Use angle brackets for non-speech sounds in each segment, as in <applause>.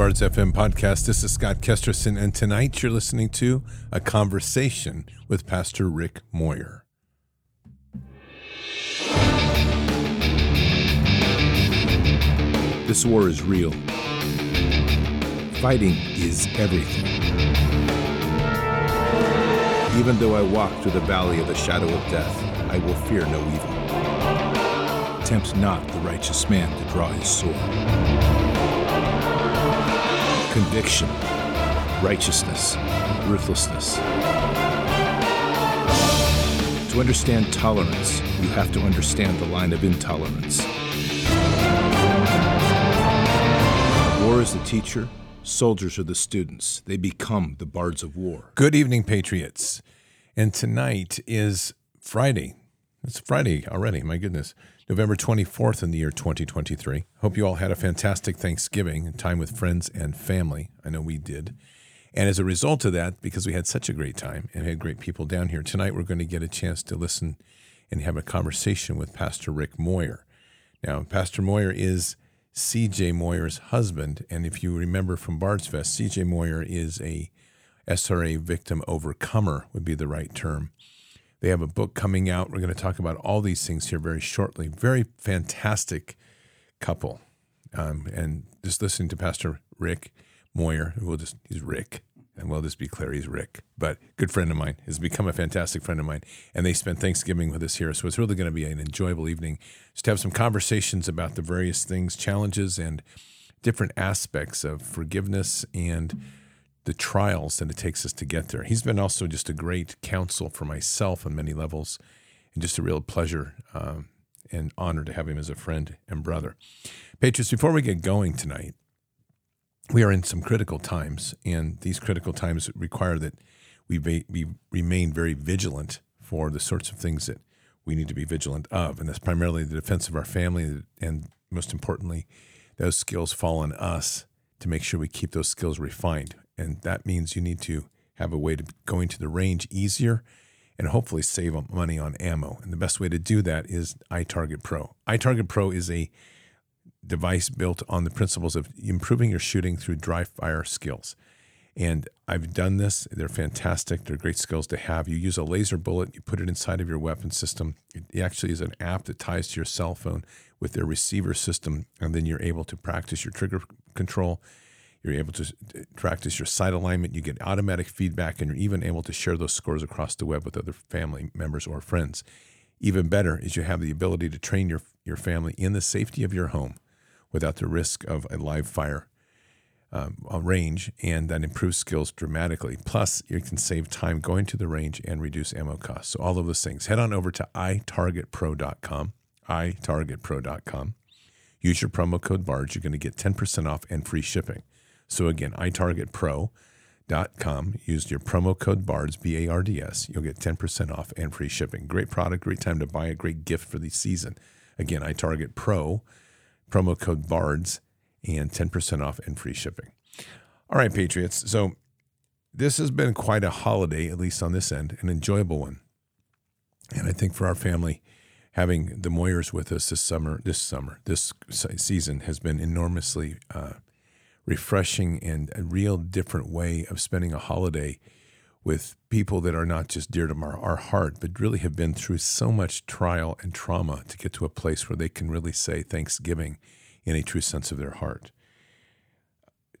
Bards FM podcast. This is Scott Kesterson, and tonight you're listening to a conversation with Pastor Rick Moyer. This war is real. Fighting is everything. Even though I walk through the valley of the shadow of death, I will fear no evil. Tempt not the righteous man to draw his sword. Conviction, righteousness, ruthlessness. To understand tolerance, you have to understand the line of intolerance. War is the teacher, soldiers are the students. They become the bards of war. Good evening, Patriots. And tonight is Friday. It's Friday already, my goodness. November 24th in the year 2023. Hope you all had a fantastic Thanksgiving and time with friends and family. I know we did. And as a result of that, because we had such a great time and had great people down here, tonight we're going to get a chance to listen and have a conversation with Pastor Rick Moyer. Now, Pastor Moyer is CJ Moyer's husband. And if you remember from Bard's Fest, CJ Moyer is a SRA victim overcomer, would be the right term. They have a book coming out. We're going to talk about all these things here very shortly. Very fantastic couple. Um, and just listening to Pastor Rick Moyer, we'll just, he's Rick, and we'll just be clear, he's Rick, but good friend of mine, has become a fantastic friend of mine. And they spent Thanksgiving with us here. So it's really going to be an enjoyable evening just to have some conversations about the various things, challenges, and different aspects of forgiveness and the trials that it takes us to get there. He's been also just a great counsel for myself on many levels, and just a real pleasure um, and honor to have him as a friend and brother. Patriots, before we get going tonight, we are in some critical times, and these critical times require that we, be, we remain very vigilant for the sorts of things that we need to be vigilant of, and that's primarily the defense of our family, and most importantly, those skills fall on us to make sure we keep those skills refined and that means you need to have a way to go into the range easier and hopefully save money on ammo. And the best way to do that is iTarget Pro. iTarget Pro is a device built on the principles of improving your shooting through dry fire skills. And I've done this. They're fantastic. They're great skills to have. You use a laser bullet, you put it inside of your weapon system. It actually is an app that ties to your cell phone with their receiver system, and then you're able to practice your trigger control you're able to practice your sight alignment. You get automatic feedback, and you're even able to share those scores across the web with other family members or friends. Even better is you have the ability to train your, your family in the safety of your home without the risk of a live fire um, range, and that improves skills dramatically. Plus, you can save time going to the range and reduce ammo costs. So, all of those things. Head on over to itargetpro.com, itargetpro.com. Use your promo code BARDS. You're going to get 10% off and free shipping. So again, itargetpro.com. Use your promo code BARDS, B A R D S. You'll get 10% off and free shipping. Great product, great time to buy a great gift for the season. Again, iTarget Pro, promo code BARDS, and 10% off and free shipping. All right, Patriots. So this has been quite a holiday, at least on this end, an enjoyable one. And I think for our family, having the Moyers with us this summer, this summer, this season has been enormously uh, refreshing and a real different way of spending a holiday with people that are not just dear to our, our heart, but really have been through so much trial and trauma to get to a place where they can really say Thanksgiving in a true sense of their heart.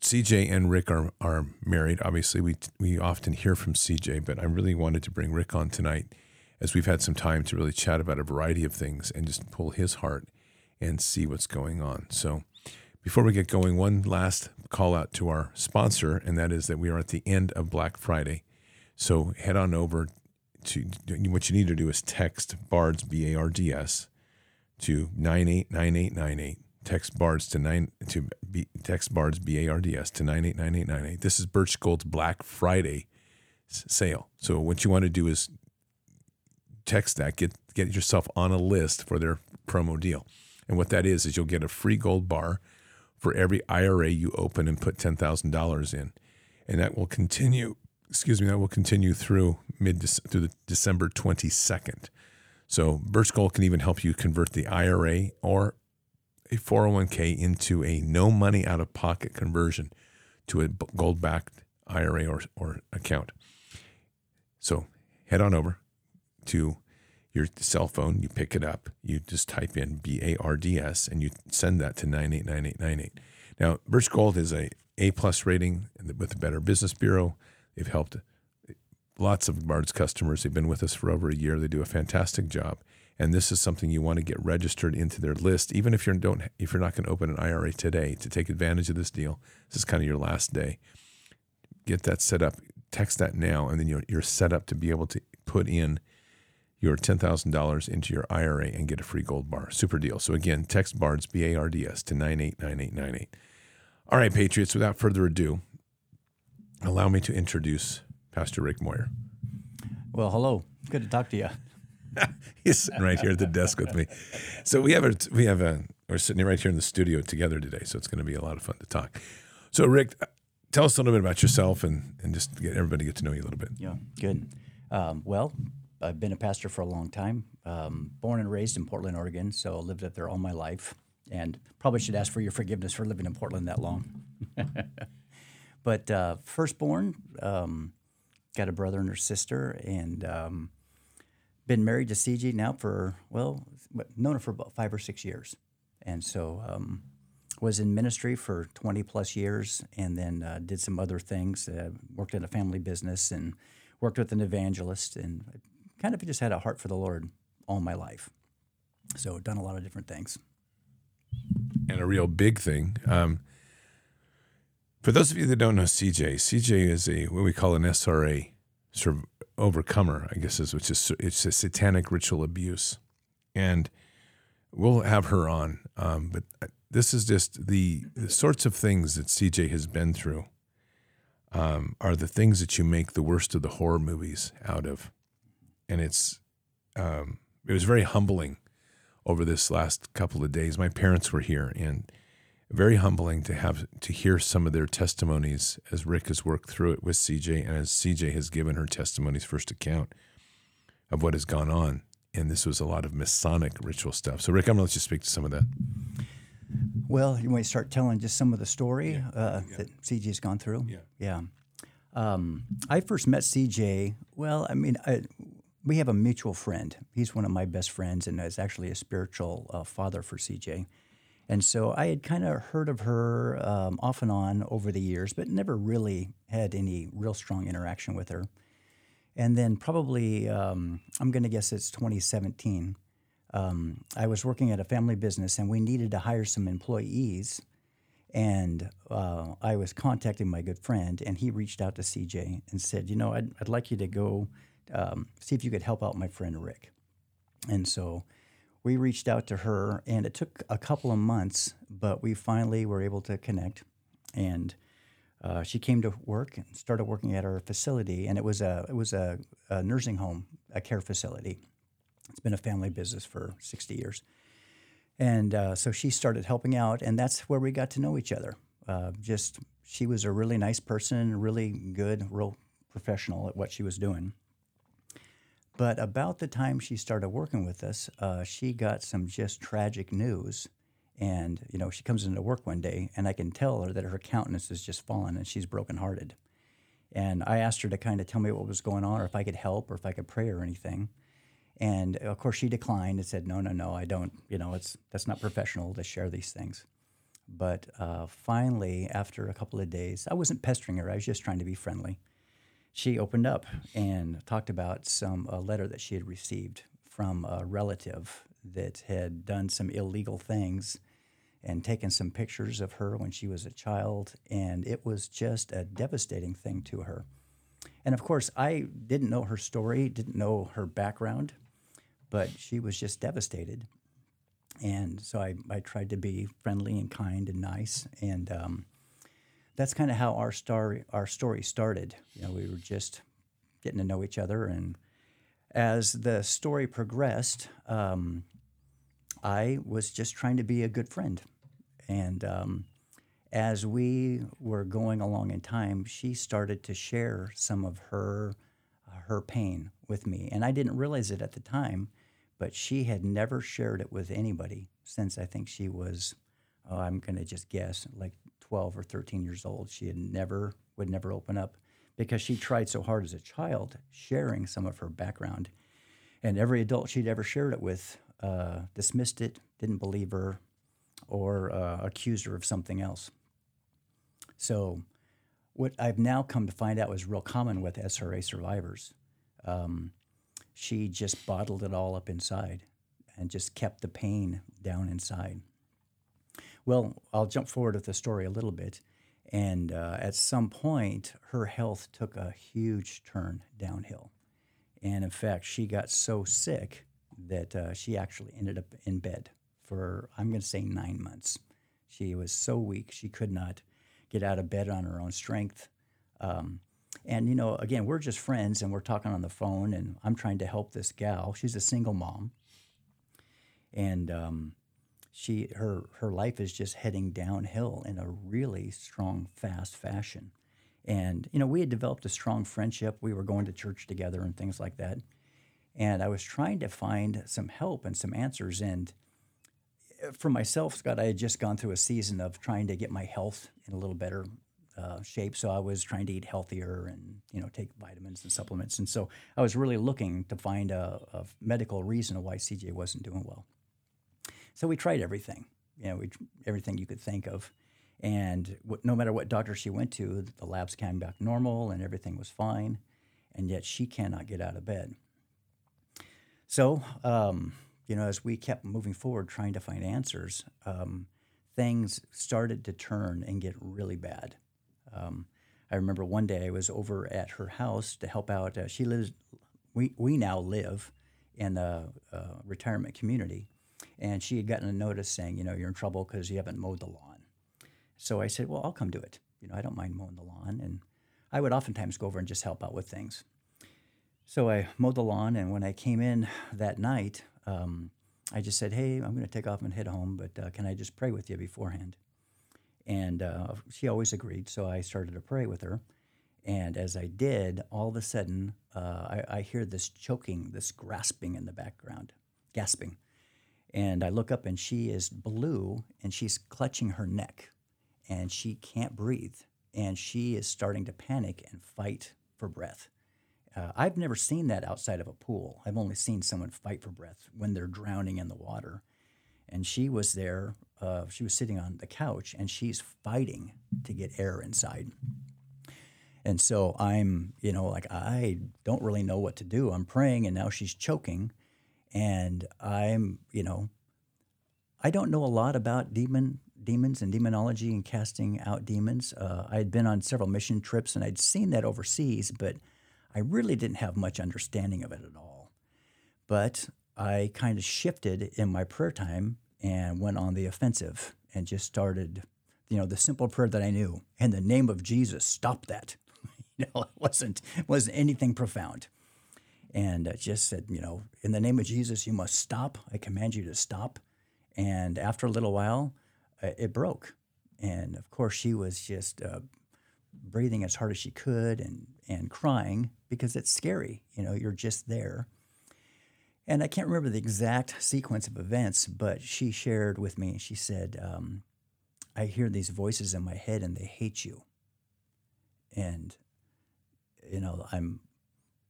CJ and Rick are, are married. Obviously, we, we often hear from CJ, but I really wanted to bring Rick on tonight as we've had some time to really chat about a variety of things and just pull his heart and see what's going on. So, before we get going, one last call out to our sponsor, and that is that we are at the end of Black Friday. So head on over to what you need to do is text BARDS, B A R D S, to 989898. Text BARDS to nine to B, text BARDS B A R D S to 989898. This is Birch Gold's Black Friday sale. So what you want to do is text that, get get yourself on a list for their promo deal. And what that is is you'll get a free gold bar for every IRA you open and put $10,000 in. And that will continue, excuse me, that will continue through mid through the December 22nd. So Birch Gold can even help you convert the IRA or a 401k into a no money out of pocket conversion to a gold backed IRA or, or account. So head on over to your cell phone, you pick it up, you just type in B A R D S, and you send that to 989898. Now, Birch Gold is a A plus rating with the Better Business Bureau. They've helped eh, lots of Bard's customers. They've been with us for over a year. They do a fantastic job, and this is something you want to get registered into their list, even if you don't if you're not going to open an IRA today to take advantage of this deal. This is kind of your last day. Get that set up. Text that now, and then you're, you're set up to be able to put in your $10,000 into your IRA and get a free gold bar. Super deal. So again, text BARDS, B A R D S, to 989898. All right, Patriots, without further ado, allow me to introduce Pastor Rick Moyer. Well, hello. Good to talk to you. <laughs> He's sitting right here at the desk with me. So we have a, we have a, we're sitting right here in the studio together today. So it's going to be a lot of fun to talk. So Rick, tell us a little bit about yourself and, and just get everybody get to know you a little bit. Yeah, good. Um, well, I've been a pastor for a long time. Um, born and raised in Portland, Oregon, so lived up there all my life. And probably should ask for your forgiveness for living in Portland that long. <laughs> but uh, firstborn, um, got a brother and a sister, and um, been married to CJ now for well, known her for about five or six years, and so um, was in ministry for twenty plus years, and then uh, did some other things. Uh, worked in a family business and worked with an evangelist, and kind of just had a heart for the Lord all my life. So done a lot of different things. And a real big thing. Um, for those of you that don't know CJ, CJ is a what we call an SRA sort of overcomer, I guess is which is it's a satanic ritual abuse, and we'll have her on. Um, but this is just the, the sorts of things that CJ has been through. Um, are the things that you make the worst of the horror movies out of and it's um, it was very humbling over this last couple of days. My parents were here, and very humbling to have to hear some of their testimonies as Rick has worked through it with CJ, and as CJ has given her testimonies first account of what has gone on. And this was a lot of Masonic ritual stuff. So, Rick, I'm going to let you speak to some of that. Well, you want to start telling just some of the story yeah. Uh, yeah. that CJ's gone through? Yeah. Yeah. Um, I first met CJ. Well, I mean, I, we have a mutual friend. He's one of my best friends and is actually a spiritual uh, father for CJ. And so I had kind of heard of her um, off and on over the years, but never really had any real strong interaction with her. And then probably, um, I'm going to guess it's 2017. Um, I was working at a family business and we needed to hire some employees. And uh, I was contacting my good friend, and he reached out to CJ and said, You know, I'd, I'd like you to go um, see if you could help out my friend Rick. And so we reached out to her, and it took a couple of months, but we finally were able to connect. And uh, she came to work and started working at our facility, and it was a it was a, a nursing home, a care facility. It's been a family business for 60 years. And uh, so she started helping out, and that's where we got to know each other. Uh, just she was a really nice person, really good, real professional at what she was doing. But about the time she started working with us, uh, she got some just tragic news. And, you know, she comes into work one day and I can tell her that her countenance has just fallen and she's brokenhearted. And I asked her to kind of tell me what was going on or if I could help or if I could pray or anything. And of course, she declined and said, "No, no, no, I don't. You know, it's that's not professional to share these things." But uh, finally, after a couple of days, I wasn't pestering her. I was just trying to be friendly she opened up and talked about some a letter that she had received from a relative that had done some illegal things and taken some pictures of her when she was a child and it was just a devastating thing to her. And of course i didn't know her story didn't know her background but she was just devastated. And so i, I tried to be friendly and kind and nice and um, that's kind of how our story our story started. You know, we were just getting to know each other, and as the story progressed, um, I was just trying to be a good friend, and um, as we were going along in time, she started to share some of her uh, her pain with me, and I didn't realize it at the time, but she had never shared it with anybody. since I think she was, oh, I'm going to just guess, like 12 or 13 years old. She had never, would never open up because she tried so hard as a child sharing some of her background. And every adult she'd ever shared it with uh, dismissed it, didn't believe her, or uh, accused her of something else. So, what I've now come to find out was real common with SRA survivors. Um, she just bottled it all up inside and just kept the pain down inside. Well, I'll jump forward with the story a little bit. And uh, at some point, her health took a huge turn downhill. And in fact, she got so sick that uh, she actually ended up in bed for, I'm going to say, nine months. She was so weak, she could not get out of bed on her own strength. Um, and, you know, again, we're just friends and we're talking on the phone, and I'm trying to help this gal. She's a single mom. And um, she her her life is just heading downhill in a really strong, fast fashion. And you know, we had developed a strong friendship. We were going to church together and things like that. And I was trying to find some help and some answers. And uh, for myself, Scott, I had just gone through a season of trying to get my health in a little better uh, shape. So I was trying to eat healthier and you know take vitamins and supplements. And so I was really looking to find a, a medical reason why CJ wasn't doing well. So we tried everything, you know, we, everything you could think of. And no matter what doctor she went to, the labs came back normal and everything was fine. And yet she cannot get out of bed. So, um, you know, as we kept moving forward trying to find answers, um, things started to turn and get really bad. Um, I remember one day I was over at her house to help out. Uh, she lives, we, we now live in a, a retirement community and she had gotten a notice saying, you know, you're in trouble because you haven't mowed the lawn. So I said, well, I'll come do it. You know, I don't mind mowing the lawn. And I would oftentimes go over and just help out with things. So I mowed the lawn, and when I came in that night, um, I just said, hey, I'm going to take off and head home, but uh, can I just pray with you beforehand? And uh, she always agreed, so I started to pray with her. And as I did, all of a sudden, uh, I, I hear this choking, this grasping in the background, gasping. And I look up and she is blue and she's clutching her neck and she can't breathe. And she is starting to panic and fight for breath. Uh, I've never seen that outside of a pool. I've only seen someone fight for breath when they're drowning in the water. And she was there, uh, she was sitting on the couch and she's fighting to get air inside. And so I'm, you know, like I don't really know what to do. I'm praying and now she's choking and I'm, you know, I don't know a lot about demon demons and demonology and casting out demons. Uh, I had been on several mission trips and I'd seen that overseas, but I really didn't have much understanding of it at all. But I kind of shifted in my prayer time and went on the offensive and just started, you know, the simple prayer that I knew. In the name of Jesus, stop that. <laughs> you know, it wasn't wasn't anything profound and uh, just said, you know, in the name of Jesus, you must stop. I command you to stop. And after a little while, uh, it broke. And of course, she was just uh, breathing as hard as she could and, and crying because it's scary. You know, you're just there. And I can't remember the exact sequence of events, but she shared with me, she said, um, I hear these voices in my head and they hate you. And, you know, I'm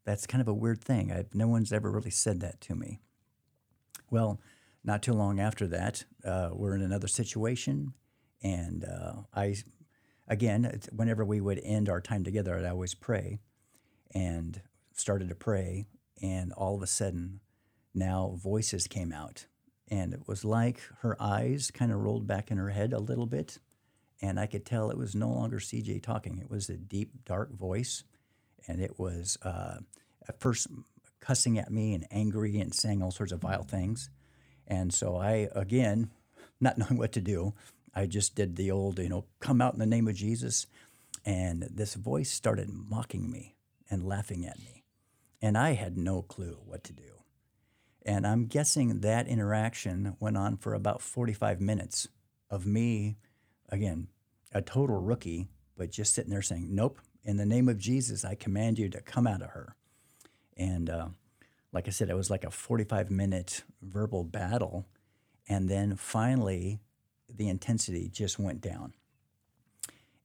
that's kind of a weird thing. I, no one's ever really said that to me. Well, not too long after that, uh, we're in another situation, and uh, I, again, whenever we would end our time together, I'd always pray, and started to pray, and all of a sudden, now voices came out, and it was like her eyes kind of rolled back in her head a little bit, and I could tell it was no longer CJ talking. It was a deep, dark voice, and it was. Uh, at first cussing at me and angry and saying all sorts of vile things. And so I, again, <laughs> not knowing what to do, I just did the old, you know, come out in the name of Jesus. And this voice started mocking me and laughing at me. And I had no clue what to do. And I'm guessing that interaction went on for about 45 minutes of me, again, a total rookie, but just sitting there saying, Nope, in the name of Jesus, I command you to come out of her. And uh, like I said, it was like a 45 minute verbal battle. And then finally, the intensity just went down.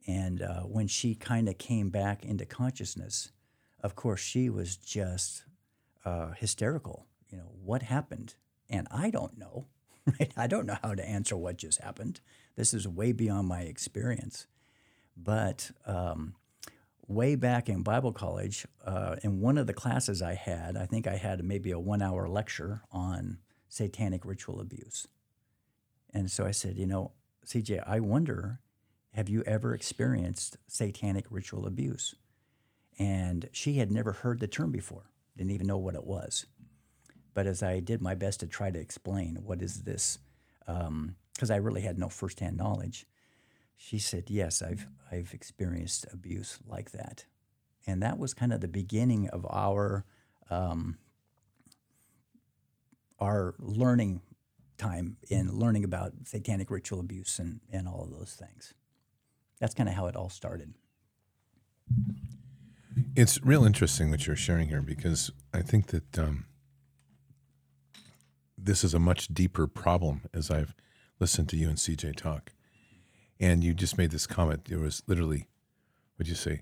And uh, when she kind of came back into consciousness, of course, she was just uh, hysterical. You know, what happened? And I don't know, <laughs> right? I don't know how to answer what just happened. This is way beyond my experience. But um, way back in Bible college, uh, in one of the classes I had, I think I had maybe a one hour lecture on satanic ritual abuse. And so I said, you know, CJ, I wonder, have you ever experienced satanic ritual abuse? And she had never heard the term before, didn't even know what it was. But as I did my best to try to explain what is this, because um, I really had no firsthand knowledge, she said, "Yes, I've I've experienced abuse like that," and that was kind of the beginning of our um, our learning time in learning about satanic ritual abuse and, and all of those things. That's kind of how it all started. It's real interesting what you're sharing here because I think that um, this is a much deeper problem as I've listened to you and CJ talk. And you just made this comment. There was literally, what'd you say,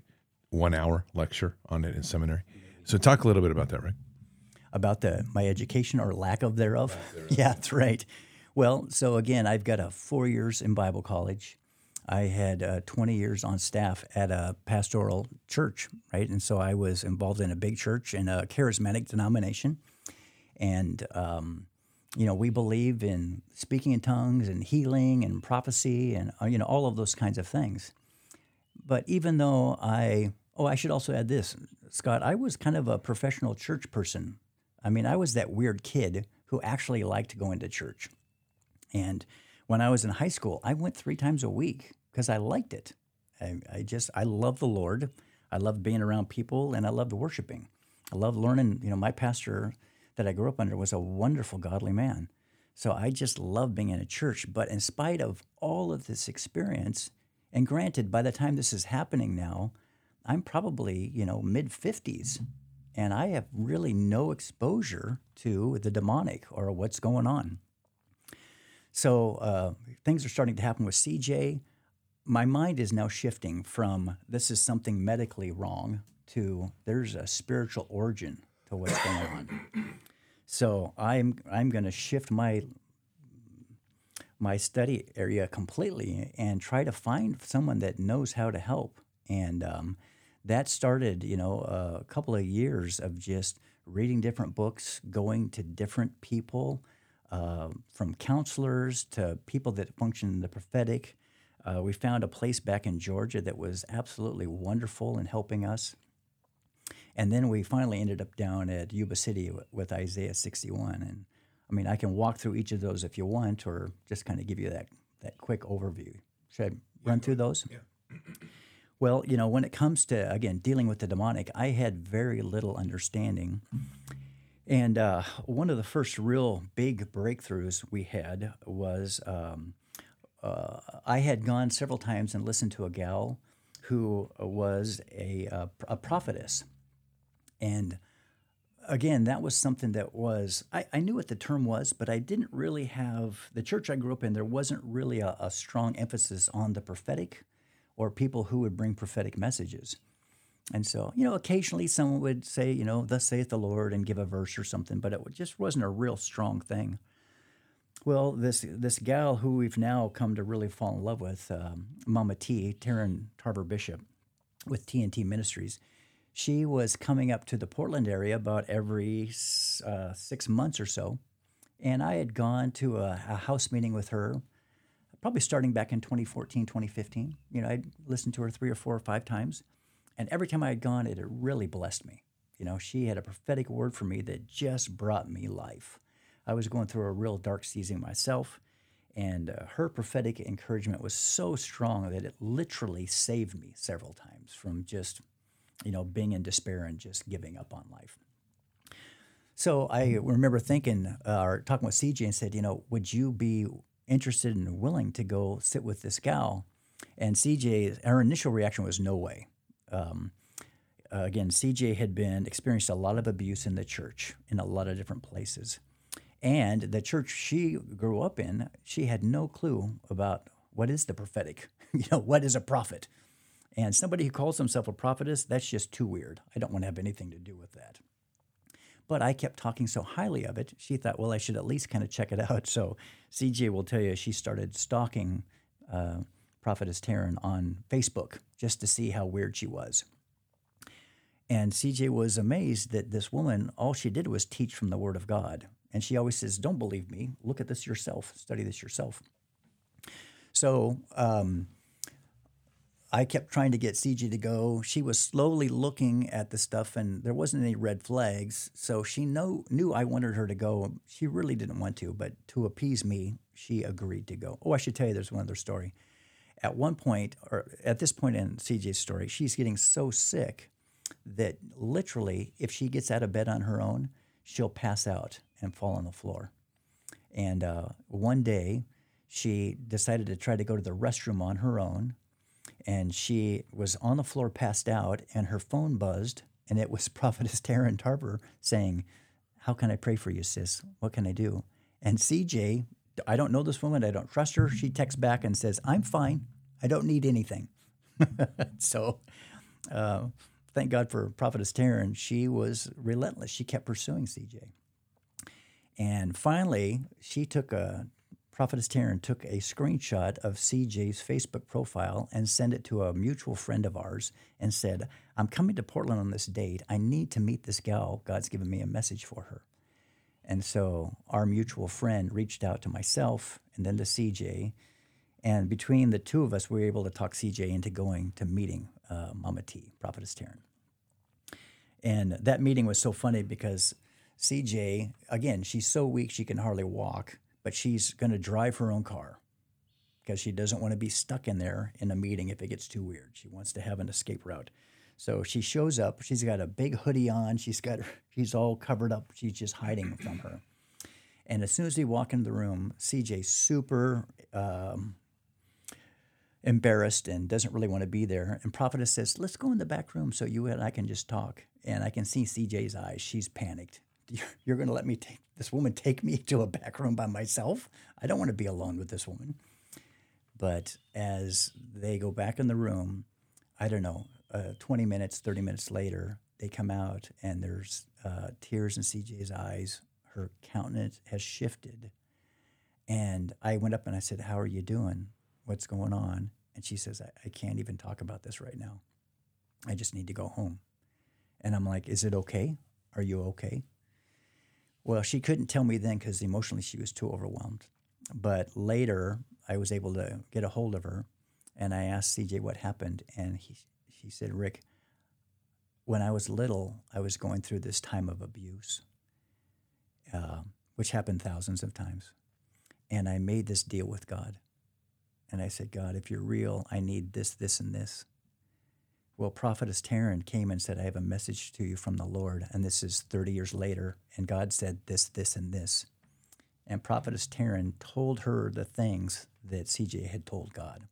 one hour lecture on it in seminary. So talk a little bit about that, right? About the my education or lack of thereof. Lack thereof. <laughs> yeah, that's right. Well, so again, I've got a four years in Bible college. I had uh, 20 years on staff at a pastoral church, right? And so I was involved in a big church in a charismatic denomination. And um, you know, we believe in speaking in tongues and healing and prophecy and, uh, you know, all of those kinds of things. But even though I, oh, I should also add this, Scott, I was kind of a professional church person. I mean, I was that weird kid who actually liked going to church. And when I was in high school, I went three times a week because I liked it. I, I just, I love the Lord. I loved being around people and I loved worshiping. I love learning, you know, my pastor, that I grew up under was a wonderful, godly man. So I just love being in a church. But in spite of all of this experience, and granted, by the time this is happening now, I'm probably, you know, mid 50s, and I have really no exposure to the demonic or what's going on. So uh, things are starting to happen with CJ. My mind is now shifting from this is something medically wrong to there's a spiritual origin to what's going on. So I'm I'm going to shift my my study area completely and try to find someone that knows how to help. And um, that started, you know, a couple of years of just reading different books, going to different people, uh, from counselors to people that function in the prophetic. Uh, we found a place back in Georgia that was absolutely wonderful in helping us. And then we finally ended up down at Yuba City with Isaiah 61. And I mean, I can walk through each of those if you want, or just kind of give you that, that quick overview. Should I run through those? Yeah. <clears throat> Well, you know, when it comes to, again, dealing with the demonic, I had very little understanding. And uh, one of the first real big breakthroughs we had was um, uh, I had gone several times and listened to a gal who was a, a, a prophetess. And again, that was something that was, I, I, knew what the term was, but I didn't really have, the church I grew up in, there wasn't really a, a, strong emphasis on the prophetic or people who would bring prophetic messages. And so, you know, occasionally someone would say, you know, thus saith the Lord and give a verse or something, but it just wasn't a real strong thing. Well, this this gal who we've now come to really fall in love with, um, Mama T, Taryn Tarver Bishop, with TNT Ministries, she was coming up to the Portland area about every uh, six months or so. And I had gone to a, a, house meeting with her, probably starting back in 2014, 2015. You know, I'd listened to her three or four or five times. And every time I had gone, it had really blessed me. You know, she had a prophetic word for me that just brought me life. I was going through a real dark season myself. And uh, her prophetic encouragement was so strong that it literally saved me several times from just you know, being in despair and just giving up on life. So I remember thinking uh, or talking with CJ and said, you know, would you be interested and willing to go sit with this gal? And CJ, her initial reaction was no way. Um, again, CJ had been experienced a lot of abuse in the church in a lot of different places, And the church she grew up in, she had no clue about what is the prophetic, <laughs> you know, what is a prophet. And somebody who calls himself a prophetess, that's just too weird. I don't want to have anything to do with that. But I kept talking so highly of it, she thought, well, I should at least kind of check it <laughs> out. So CJ will tell you she started stalking uh, Prophetess Taryn on Facebook just to see how weird she was. And CJ was amazed that this woman, all she did was teach from the Word of God. And she always says, Don't believe me. Look at this yourself. Study this yourself. So um, I kept trying to get CJ to go. She was slowly looking at the stuff, and there wasn't any red flags. So she know, knew I wanted her to go. She really didn't want to, but to appease me, she agreed to go. Oh, I should tell you, there's one other story. At one point, or at this point in CJ's story, she's getting so sick that literally, if she gets out of bed on her own, she'll pass out and fall on the floor. And uh, one day, she decided to try to go to the restroom on her own and she was on the floor passed out and her phone buzzed and it was <laughs> prophetess taryn tarver saying how can i pray for you sis? What can i do? And cj i don't know this woman i don't trust her. She texts back and says i'm fine. I don't need anything. <laughs> So uh, thank god for prophetess taryn. She was relentless. She kept pursuing cj and finally she took a Prophetess Taryn took a screenshot of CJ's Facebook profile and sent it to a mutual friend of ours and said, I'm coming to Portland on this date. I need to meet this gal. God's given me a message for her. And so our mutual friend reached out to myself and then to CJ. And between the two of us, we were able to talk CJ into going to meeting uh, Mama T, Prophetess Taryn. And that meeting was so funny because CJ, again, she's so weak she can hardly walk but she's going to drive her own car because she doesn't want to be stuck in there in a meeting if it gets too weird. She wants to have an escape route. So she shows up. She's got a big hoodie on. She's got <laughs> she's all covered up. She's just hiding from her. And as soon as we walk into the room, CJ's super um, embarrassed and doesn't really want to be there. And Prophetess says, "Let's go in the back room so you and I can just talk." And I can see CJ's eyes. She's panicked. You're going to let me take this woman take me <laughs> to a back room by myself? I don't want to be alone with this woman. But as they go back in the room, I don't know, uh, 20 minutes, 30 minutes later, they come out and there's uh, tears in CJ's eyes. Her countenance has shifted. And I went up and I said, How are you doing? What's going on? And she says, I, I can't even talk about this right now. I just need to go home. And I'm like, Is it okay? Are you okay? Well, she couldn't tell me then because emotionally she was too overwhelmed. But later, I was able to get a hold of her, and I asked CJ what happened, and he he said, "Rick, when I was little, I was going through this time of abuse, uh, which happened thousands of times, and I made this deal with God, and I said, God, if you're real, I need this, this, and this." Well, Prophetess Taryn came and said, I have a message to you from the Lord. And this is 30 years later. And God said this, this, and this. And Prophetess Taryn told her the things that CJ had told God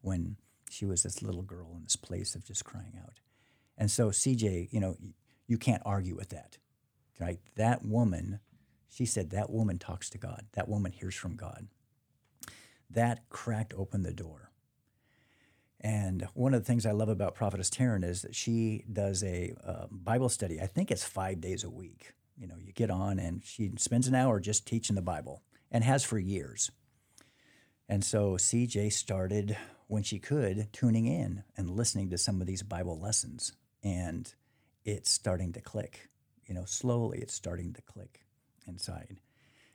when she was this little girl in this place of just crying out. And so, CJ, you know, you can't argue with that, right? That woman, she said, that woman talks to God. That woman hears from God. That cracked open the door and one of the things I love about Prophetess Taryn is that she does a uh, Bible study. I think it's five days a week. You know, you get on and she spends an hour just teaching the Bible and has for years. And so CJ started, when she could, tuning in and listening to some of these Bible lessons. And it's starting to click. You know, slowly it's starting to click inside.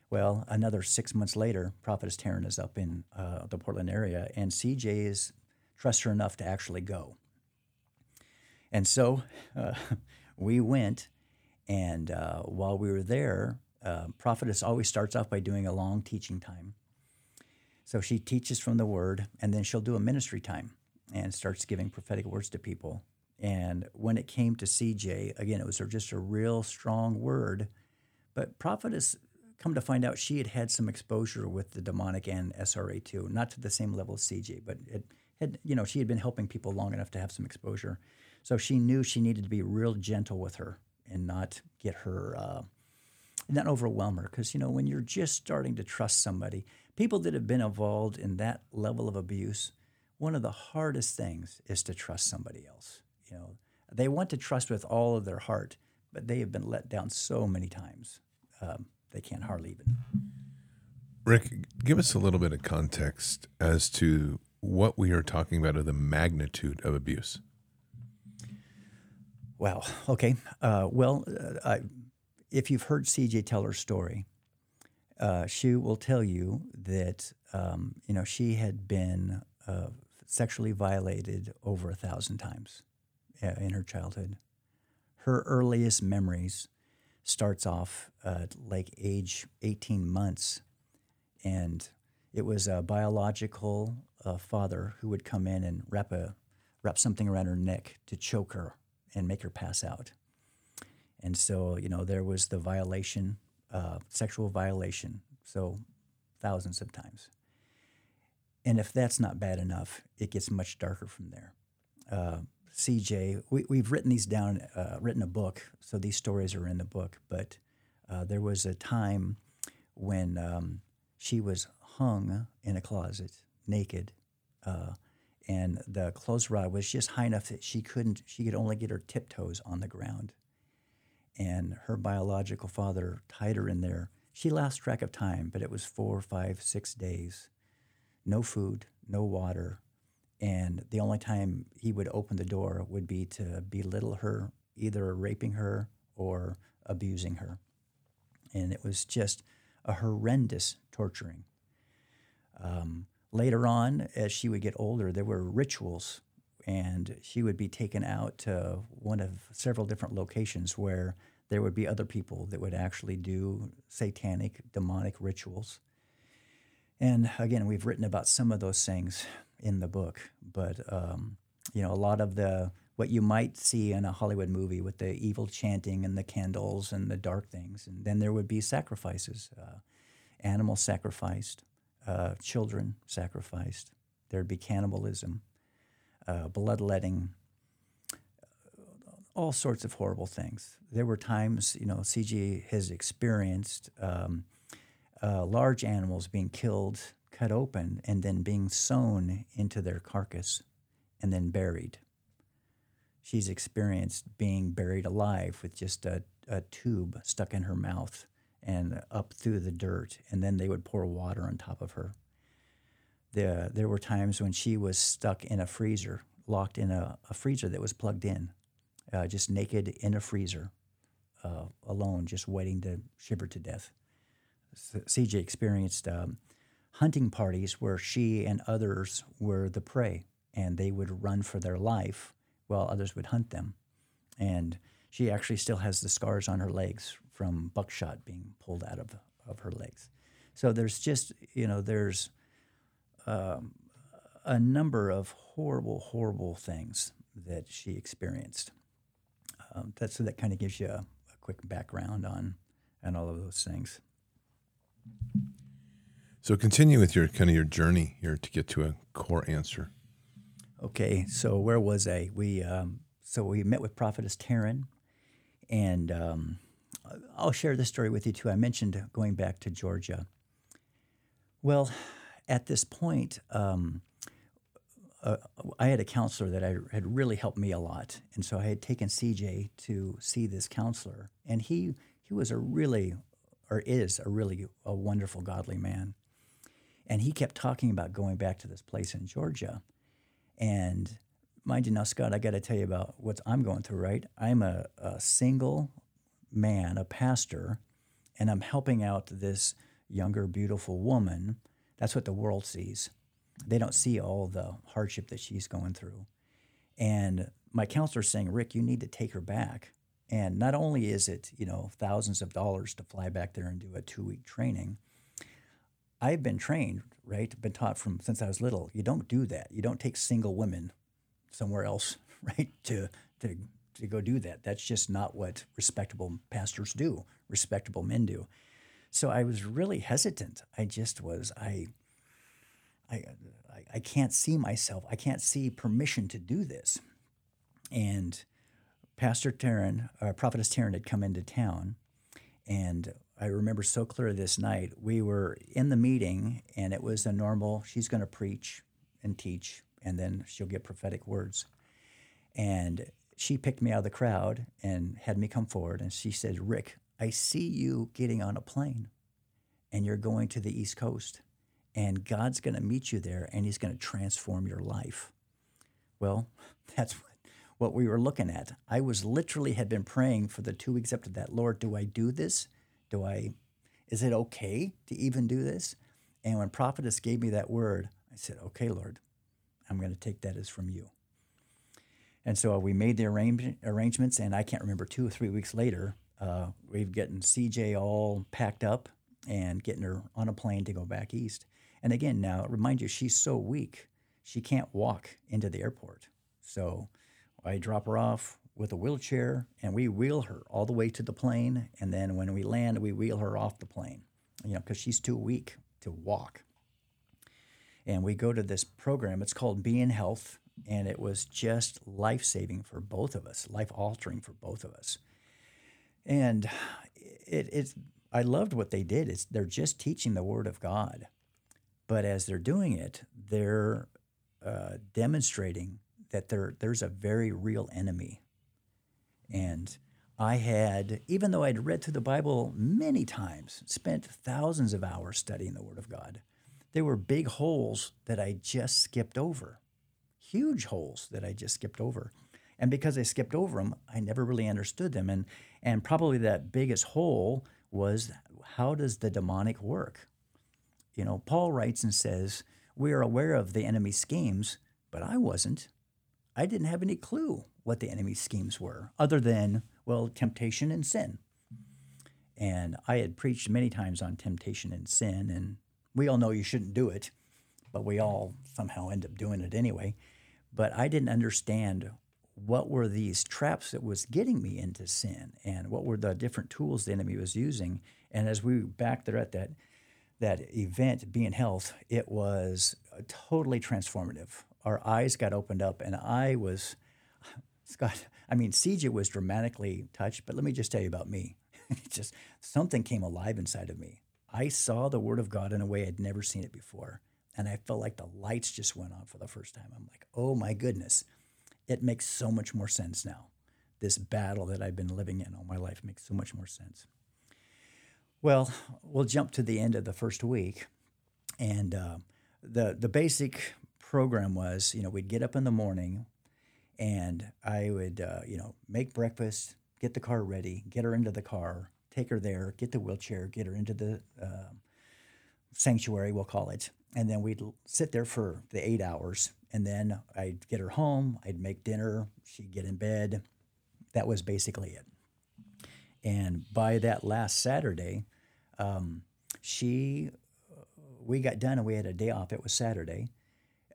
Well, another six months later, Prophetess Taryn is up in uh, the Portland area, and CJ is trust her enough to actually go. And so uh, <laughs> we went, and uh, while we were there, uh, prophetess always starts off by doing a long teaching time. So she teaches from the word, and then she'll do a ministry time and starts giving prophetic words to people. And when it came to CJ, again, it was just a real strong word. But prophetess, come to find out, she had had some exposure with the demonic and SRA too, not to the same level as CJ, but it had, you know, she had been helping people long enough to have some exposure. So she knew she needed to be real gentle with her and not get her uh, not overwhelm her because you know when you're just starting to trust somebody, people that have been involved in that level of abuse, one of the hardest things is to trust somebody else. You know, they want to trust with all of their heart, but they have been let down so many times. Um, they can't hardly even. Rick, give us a little bit of context as to what we are talking about of the magnitude of abuse. Wow. Okay. Uh, well, uh, I, if you've heard CJ tell her story, uh, she will tell you that um, you know she had been uh, sexually violated over a thousand times uh, in her childhood. Her earliest memories starts off at like age 18 months, and it was a biological uh, father who would come in and wrap a wrap something around her neck to choke her and make her pass out. And so, you know, there was the violation, uh, sexual violation, so thousands of times. And if that's not bad enough, it gets much darker from there. Uh, CJ, we, have written these down, uh, written a book, so these stories are in the book. But uh, there was a time when um, she was hung in a closet, naked, uh, and the clothes rod was just high enough that she couldn't she could only get her tiptoes on the ground. And her biological father tied her in there. She lost track of time but it was four five six days. No food no water and the only time he would open the door would be to belittle her either raping her or abusing her. And it was just a horrendous torturing. Um, later on, as she would get older, there were rituals, and she would be taken out to one of several different locations where there would be other people that would actually do satanic, demonic rituals. And again, we've written about some of those things in the book, but um, you know, a lot of the what you might see in a Hollywood movie with the evil chanting and the candles and the dark things, and then there would be sacrifices, uh, animals sacrificed, uh, children sacrificed. There'd be cannibalism, uh, bloodletting, all sorts of horrible things. There were times, you know, CJ has experienced um, uh, large animals being killed, cut open, and then being sewn into their carcass and then buried. She's experienced being buried alive with just a, a tube stuck in her mouth and up through the dirt, and then they would pour water on top of her. The, there were times when she was stuck in a freezer, locked in a, a freezer that was plugged in, uh, just naked in a freezer, uh, alone, just waiting to shiver to death. CJ experienced um, hunting parties where she and others were the prey, and they would run for their life while others would hunt them. And she actually still has the scars on her legs from buckshot being pulled out of, of her legs. So there's just, you know, there's um, a number of horrible, horrible things that she experienced. Um, that, so that kind of gives you a, a quick background on, on all of those things. So continue with your kind of your journey here to get to a core answer. Okay, so where was I? We um, so we met with Prophetess Taryn, and um, I'll share this story with you too. I mentioned going back to Georgia. Well, at this point, um, uh, I had a counselor that I had really helped me a lot, and so I had taken CJ to see this counselor, and he he was a really, or is a really a wonderful, godly man, and he kept talking about going back to this place in Georgia, and mind you now, Scott, I got to tell you about what I'm going through. Right, I'm a, a single man, a pastor, and I'm helping out this younger, beautiful woman. That's what the world sees. They don't see all the hardship that she's going through. And my counselor's saying, Rick, you need to take her back. And not only is it, you know, thousands of dollars to fly back there and do a two week training, I've been trained, right? Been taught from since I was little. You don't do that. You don't take single women somewhere else, <laughs> right? To to to go do that. That's just not what respectable pastors do, respectable men do. So I was really hesitant. I just was, I, I, I can't see myself. I can't see permission to do this. And Pastor Taryn, uh, Prophetess Taryn had come into town, and I remember so clearly this night. We were in the meeting, and it was a normal. She's going to preach and teach, and then she'll get prophetic words. And she picked me out of the crowd and had me come forward, and she said, "Rick, I see you getting on a plane, and you're going to the East Coast, and God's going to meet you there, and He's going to transform your life." Well, <laughs> that's what what we were looking at. I was literally had been praying for the two weeks after that. Lord, do I do this? Do I? Is it okay to even do this? And when prophetess gave me that word, I said, "Okay, Lord, I'm going to take that as from you." And so we made the arrange- arrangements, and I can't remember two or three weeks later, uh, we've getting CJ all packed up and getting her on a plane to go back east. And again, now remind you, she's so weak, she can't walk into the airport. So I drop her off with a wheelchair and we wheel her all the way to the plane. And then when we land, we wheel her off the plane, you know, because she's too weak to walk. And we go to this program, it's called Be in Health. And it was just life saving for both of us, life altering for both of us. And it, it's, I loved what they did. It's, they're just teaching the Word of God. But as they're doing it, they're uh, demonstrating that there there's a very real enemy. And I had, even though I'd read through the Bible many times, spent thousands of hours studying the Word of God, there were big holes that I just skipped over, huge holes that I just skipped over. And because I skipped over them, I never really understood them. And, and probably that biggest hole was how does the demonic work? You know, Paul writes and says, We are aware of the enemy's schemes, but I wasn't. I didn't have any clue what the enemy's schemes were, other than, well, temptation and sin. And I had preached many times on temptation and sin, and we all know you shouldn't do it, but we all somehow end up doing it anyway. But I didn't understand what were these traps that was getting me into sin and what were the different tools the enemy was using. And as we back there at that that event, Be in Health, it was totally transformative our eyes got opened up, and I was, <laughs> Scott. I mean, CJ was dramatically touched, but let me just tell you about me. <laughs> just something came alive inside of me. I saw the Word of God in a way I'd never seen it before, and I felt like the lights just went on for the first time. I'm like, oh my goodness, it makes so much more sense now. This battle that I've been living in all my life makes so much more sense. Well, we'll jump to the end of the first week, and uh, the the basic program was, you know, we'd get up in the morning and I would, uh, you know, make breakfast, get the car ready, get her into the car, take her there, get the wheelchair, get her into the uh, sanctuary, we'll call it. And then we'd sit there for the eight hours. And then I'd get her home, I'd make dinner, she'd get in bed. That was basically it. And by that last Saturday, um, she, we got done and we had a day off. It was Saturday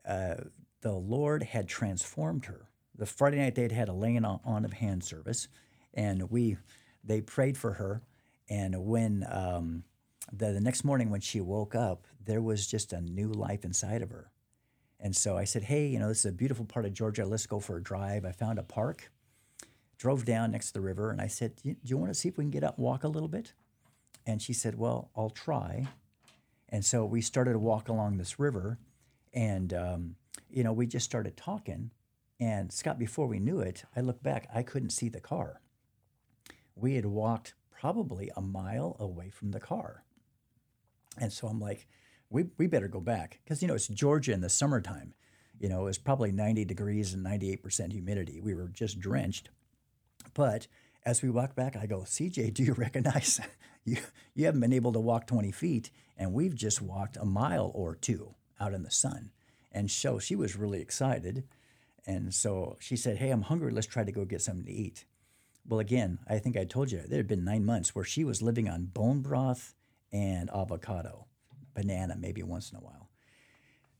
uh, the Lord had transformed her. The Friday night they'd had a laying on of hand service, and we they prayed for her. And when um, the, the next morning when she woke up, there was just a new life inside of her. And so I said, "Hey, you know, this is a beautiful part of Georgia. Let's go for a drive." I found a park, drove down next to the river, and I said, "Do you want to see if we can get up and walk a little bit?" And she said, "Well, I'll try." And so we started to walk along this river, and, um, you know, we just started talking. And Scott, before we knew it, I looked back, I couldn't see the car. We had walked probably a mile away from the car. And so I'm like, we, we better go back. Because, you know, it's Georgia in the summertime. You know, it was probably 90 degrees and 98% humidity. We were just drenched. But as we walked back, I go, CJ, do you <laughs> recognize <laughs> you, you haven't been able to walk 20 feet, and we've just walked a mile or two out in the sun. And so she was really excited. And so she said, Hey, I'm hungry. Let's try to go get something to eat. Well, again, I think I told you there had been nine months where she was living on bone broth and avocado, banana maybe once in a while.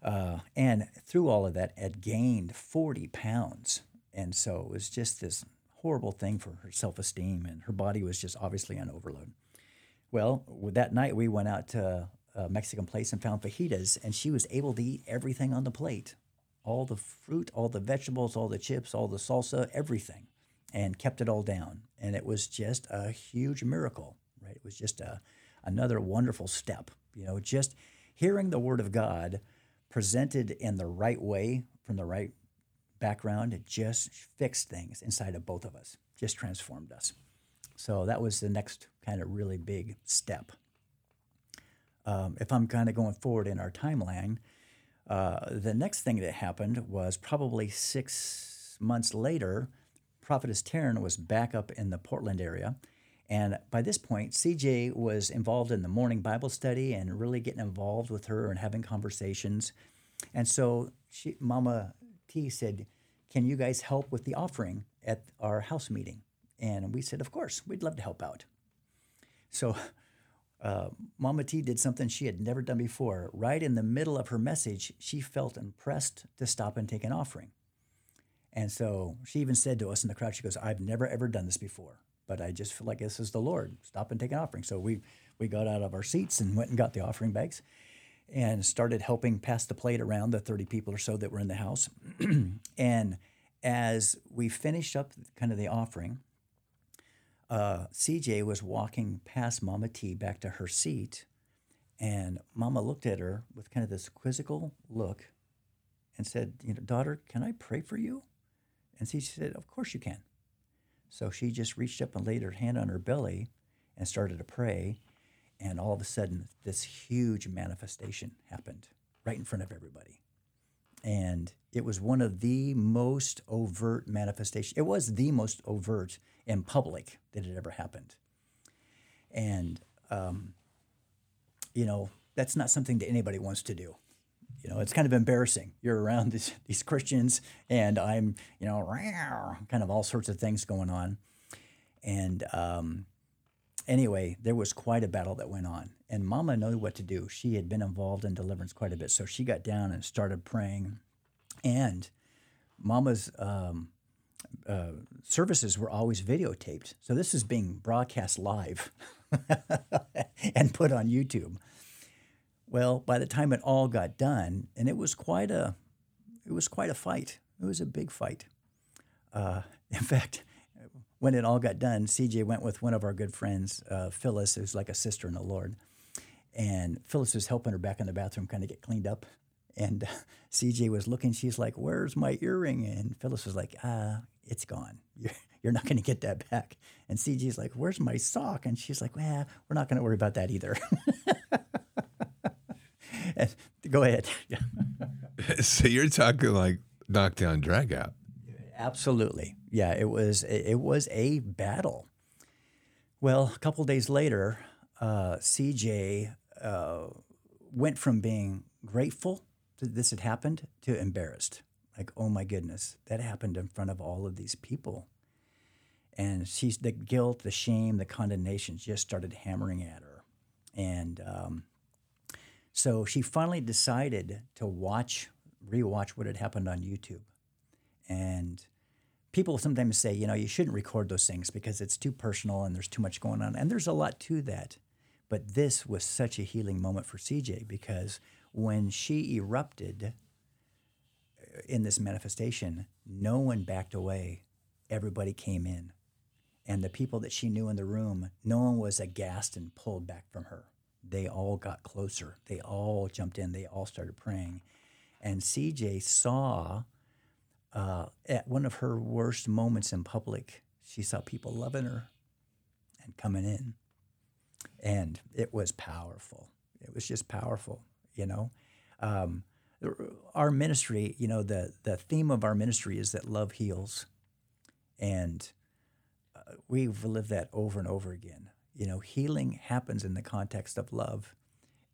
Uh, and through all of that, had gained 40 pounds. And so it was just this horrible thing for her self esteem, and her body was just obviously on overload. Well, that night we went out to a Mexican place and found fajitas, and she was able to eat everything on the plate all the fruit, all the vegetables, all the chips, all the salsa, everything, and kept it all down. And it was just a huge miracle, right? It was just a, another wonderful step. You know, just hearing the Word of God presented in the right way from the right background, it just fixed things inside of both of us, just transformed us. So that was the next kind of really big step. Um, if I'm kind of going forward in our timeline, uh, the next thing that happened was probably six months later, Prophetess Taryn was back up in the Portland area. And by this point, CJ was involved in the morning Bible study and really getting involved with her and having conversations. And so she, Mama T said, Can you guys help with the offering at our house meeting? And we said, Of course, we'd love to help out. So uh, Mama T did something she had never done before. Right in the middle of her message, she felt impressed to stop and take an offering. And so she even said to us in the crowd, She goes, I've never ever done this before but I just feel like this is the Lord. Stop and take an offering. So we we got out of our seats and went and got the offering bags and started helping pass the plate around the 30 people or so that were in the house. <clears throat> and as we finished up kind of the offering, uh, CJ was walking past Mama T back to her seat, and Mama looked at her with kind of this quizzical look and said, "You know, daughter, can I pray for you?" And she said, "Of course you can." So she just reached up and laid her hand on her belly and started to pray. And all of a sudden, this huge manifestation happened right in front of everybody. And it was one of the most overt manifestations. It was the most overt in public that had ever happened. And, um, you know, that's not something that anybody wants to do you know, it's kind of embarrassing. You're around <laughs> these, these Christians, and I'm, you know, kind of all sorts of things going on. And um, anyway, there was quite a battle that went on. And Mama knew what to do. She had been involved in deliverance quite a bit. So she got down and started praying. And Mama's um, uh, services were always videotaped. So this is being broadcast live <laughs> and put on YouTube. Well, by the time it all got done, and it was quite a, it was quite a fight. It was a big fight. Uh, <laughs> in fact, when it all got done, CJ went with one of our good friends, uh, Phyllis, who's like a sister in the Lord, and Phyllis was helping her back in the bathroom, kind of get cleaned up. And uh, <laughs> CJ was looking. She's like, "Where's my earring?" And Phyllis was like, "Ah, it's gone. <laughs> You're, you're not going to get that back." And CJ's like, "Where's my sock?" And she's like, "Well, we're not going to worry about that either." Go ahead. <laughs> <laughs> so you're talking like knockdown, drag out. Absolutely. Yeah, it was it was a battle. Well, a couple days later, uh, CJ uh, went from being grateful that this had happened to embarrassed. Like, oh my goodness, that happened in front of all of these people. And she's the guilt, the shame, the condemnation just started hammering at her. And um, so she finally decided to watch, rewatch what had happened on YouTube. And people sometimes say, you know, you shouldn't record those things because it's too personal and there's too much going on. And there's a lot to that. But this was such a healing moment for CJ because when she erupted uh, in this manifestation, no one backed away. Everybody came in. And the people that she knew in the room, no one was aghast and pulled back from her they all got closer. They all jumped in. They all started praying. And CJ saw uh, at one of her worst moments in public, she saw people loving her and coming in. And it was powerful. It was just powerful, you know. Um, our ministry, you know, the, the theme of our ministry is that love heals. And uh, we've lived that over and over again you know, healing happens in the context of love.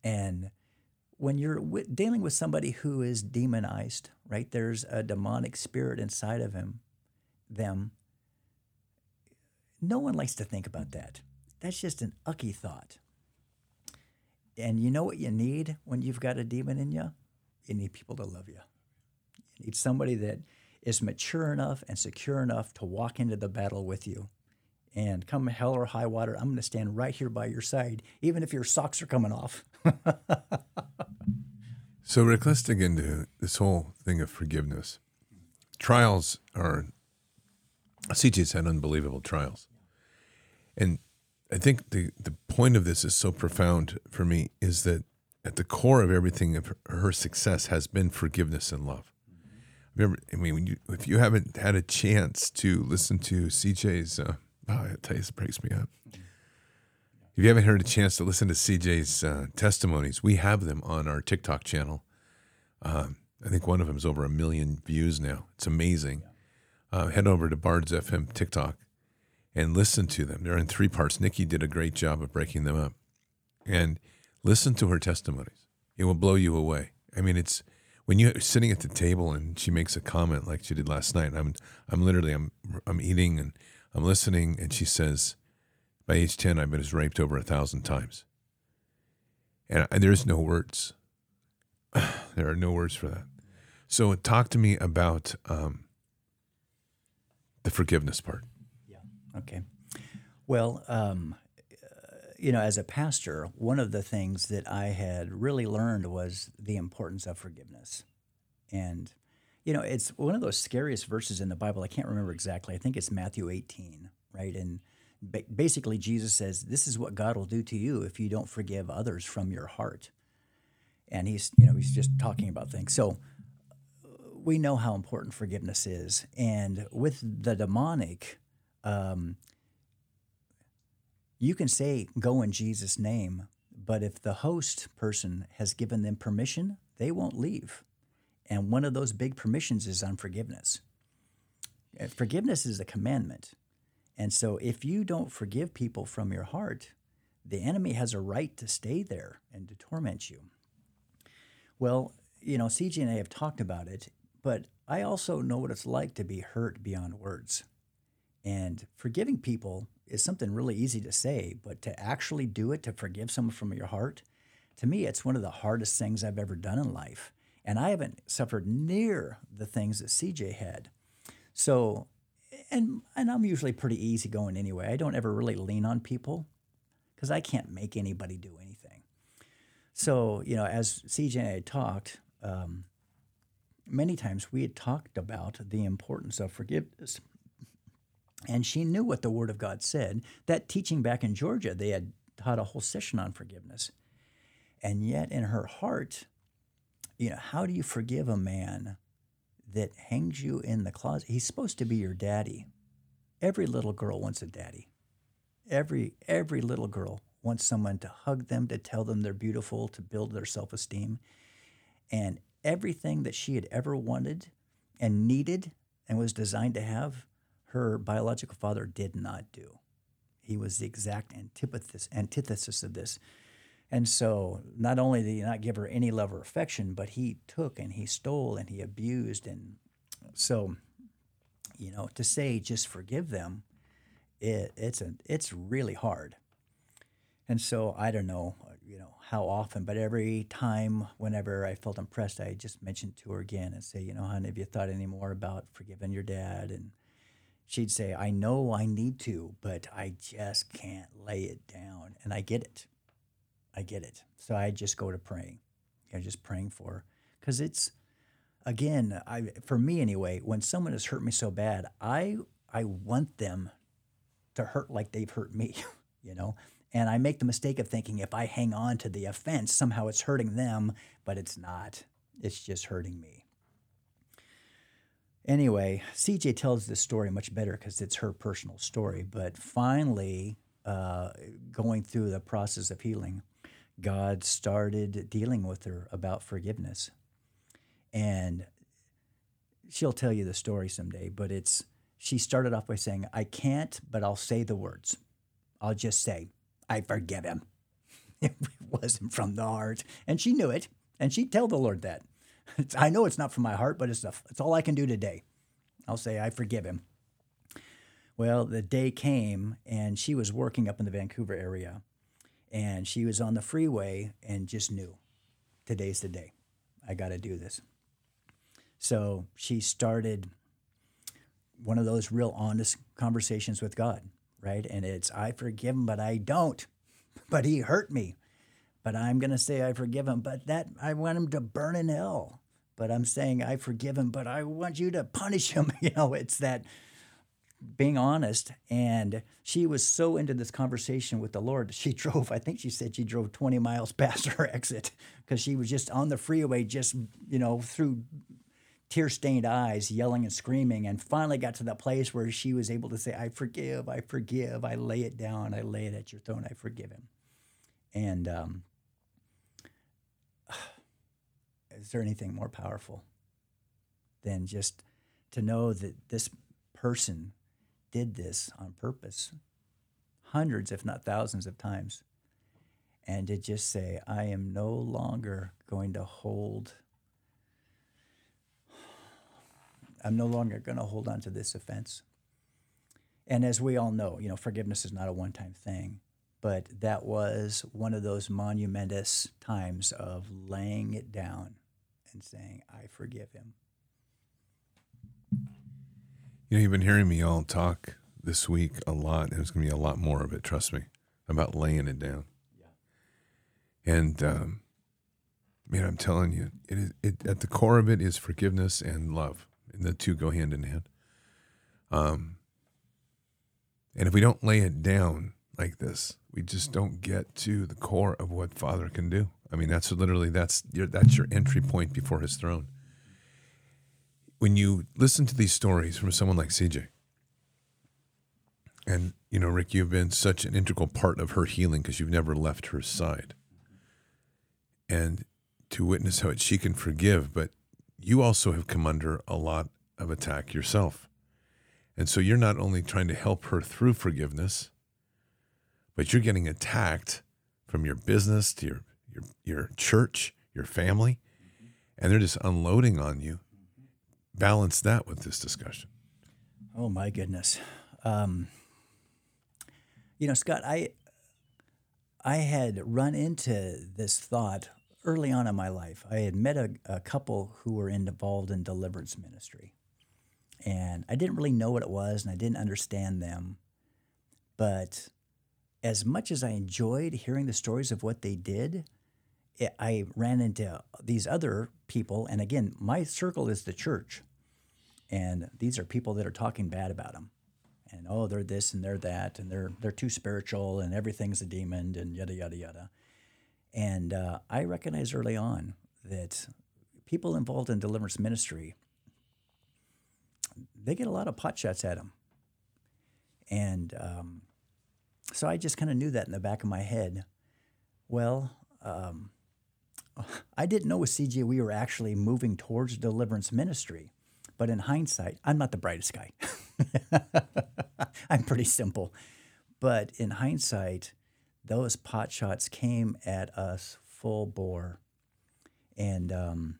And when you're w- dealing with somebody who is demonized, right? There's a demonic spirit inside of him, them. No one likes to think about that. That's just an ucky thought. And you know what you need when you've got a demon in you? You need people to love you. You need somebody that is mature enough and secure enough to walk into the battle with you and come hell or high water, I'm going to stand right here by your side, even if your socks are coming off. <laughs> so, Rick, let's dig into this whole thing of forgiveness. Trials are, CJ's had unbelievable trials. And I think the, the point of this is so profound for me is that at the core of everything of her success has been forgiveness and love. Remember, I mean, you, if you haven't had a chance to listen to CJ's, uh, oh, tell you, breaks me up. If you haven't heard a chance to listen to CJ's uh, testimonies, we have them on our TikTok channel. Um, I think one of them is over a million views now. It's amazing. Uh, head over to Bards FM TikTok and listen to them. They're in three parts. Nikki did a great job of breaking them up. And listen to her testimonies. It will blow you away. I mean, it's when you're sitting at the table and she makes a comment like she did last night. I'm, I'm literally, I'm, I'm eating and I'm listening, and she says, "By age ten, I've been raped over a thousand times." And, and there's no words. <sighs> there are no words for that. So talk to me about um, the forgiveness part. Yeah. Okay. Well, um, you know, as a pastor, one of the things that I had really learned was the importance of forgiveness. And, you know, it's one of those scariest verses in the Bible. I can't remember exactly. I think it's Matthew 18, right? And basically, Jesus says, This is what God will do to you if you don't forgive others from your heart. And he's, you know, he's just talking about things. So, we know how important forgiveness is. And with the demonic, um, you can say, go in Jesus' name, but if the host person has given them permission, they won't leave. And one of those big permissions is unforgiveness. Uh, forgiveness is a commandment. And so if you don't forgive people from your heart, the enemy has a right to stay there and to torment you. Well, you know, CJ and I have talked about it, but I also know what it's like to be hurt beyond words. And forgiving people is something really easy to say, but to actually do it, to forgive someone from your heart, to me, it's one of the hardest things I've ever done in life. And I haven't suffered near the things that CJ had. So, and, and I'm usually pretty easygoing anyway. I don't ever really lean on people because I can't make anybody do anything. So, you know, as CJ and I talked, um, many times we had talked about the importance of forgiveness and she knew what the Word of God said. That teaching back in Georgia, they had taught a whole session on forgiveness. And yet, in her heart, you know, how do you forgive a man that hangs you in the closet? He's supposed to be your daddy. Every little girl wants a daddy. Every every little girl wants someone to hug them, to tell them they're beautiful, to build their self-esteem. And everything that she had ever wanted and needed and was designed to have, her biological father did not do. He was the exact antithesis, antithesis of this. And so, not only did he not give her any love or affection, but he took and he stole and he abused. And so, you know, to say just forgive them, it, it's a, it's really hard. And so, I don't know, you know, how often, but every time, whenever I felt impressed, I just mentioned to her again and say, you know, honey, have you thought any more about forgiving your dad? And she'd say, I know I need to, but I just can't lay it down. And I get it. I get it. So I just go to praying, you know, just praying for. Because it's, again, I, for me anyway, when someone has hurt me so bad, I, I want them to hurt like they've hurt me, <laughs> you know? And I make the mistake of thinking if I hang on to the offense, somehow it's hurting them, but it's not. It's just hurting me. Anyway, CJ tells this story much better because it's her personal story. But finally, uh, going through the process of healing, God started dealing with her about forgiveness. And she'll tell you the story someday, but it's she started off by saying, I can't, but I'll say the words. I'll just say, I forgive him. <laughs> It wasn't from the heart. And she knew it. And she'd tell the Lord that. <laughs> I know it's not from my heart, but it's, a, it's all I can do today. I'll say, I forgive him. Well, the day came, and she was working up in the Vancouver area, and she was on the freeway and just knew today's the day. I got to do this. So she started one of those real honest conversations with God, right? And it's, I forgive him, but I don't. But he hurt me. But I'm going to say I forgive him, but that I want him to burn in hell but I'm saying I forgive him, but I want you to punish him. <laughs> You know, it's that being honest. And she was so into this conversation with the Lord, she <laughs> drove, I think she said she drove 20 miles past her exit because she was just on the freeway, just, you know, through tear stained eyes, yelling and screaming, and finally got to that place where she was able to say, I forgive, I forgive, I lay it down, I lay it at your throne, I forgive him. And um, <sighs> is there anything more powerful than just to know that this person did this on purpose hundreds, if not thousands of times? And to just say, I am no longer going to hold I'm no longer going to hold on to this offense. And as we all know, you know, forgiveness is not a one time thing, but that was one of those monumentous times of laying it down and saying, I forgive him. You know, you've been hearing me all talk this week a lot. And there's going to be a lot more of it, trust me, about laying it down. Yeah. And, um, man, I'm telling you, it is, it, at the core of it is forgiveness and love and the two go hand in hand. Um, and if we don't lay it down like this, we just don't get to the core of what Father can do. I mean, that's literally that's your that's your entry point before His throne. When you listen to these stories from someone like CJ, and you know, Rick, you've been such an integral part of her healing because you've never left her side, and to witness how she can forgive, but you also have come under a lot of attack yourself. And so you're not only trying to help her through forgiveness, but you're getting attacked from your business to your your, your church, your family, and they're just unloading on you. Balance that with this discussion. Oh my goodness. Um, you know, Scott, I I had run into this thought early on in my life, I had met a, a couple who were involved in deliverance ministry. And I didn't really know what it was and I didn't understand them. But as much as I enjoyed hearing the stories of what they did, I ran into these other people. And again, my circle is the church. And these are people that are talking bad about them. And oh, they're this and they're that, and they're they're too spiritual, and everything's a demon, and yada yada yada. And uh, I recognized early on that people involved in deliverance ministry, they get a lot of pot shots at them. And um, so I just kind of knew that in the back of my head. Well, um, I didn't know with CJ we were actually moving towards deliverance ministry. But in hindsight, I'm not the brightest guy. <laughs> I'm pretty simple. But in hindsight, those pot shots came at us full bore. And um,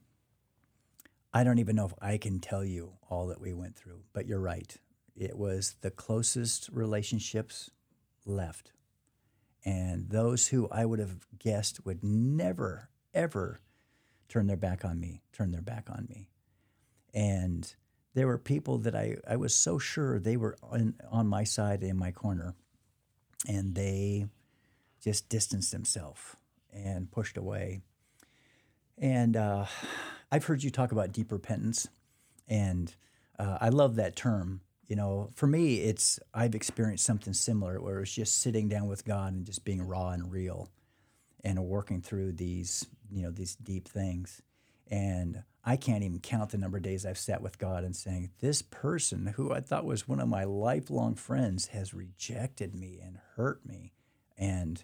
I don't even know if I can tell you all that we went through, but you're right. It was the closest relationships left. And those who I would have guessed would never, ever turn their back on me, turn their back on me. And there were people that I, I was so sure they were on, on my side in my corner. And they just distanced himself and pushed away. And uh, I've heard you talk about deep repentance, and uh, I love that term. You know, for me, it's I've experienced something similar where it's just sitting down with God and just being raw and real, and working through these you know these deep things. And I can't even count the number of days I've sat with God and saying, This person who I thought was one of my lifelong friends has rejected me and hurt me. And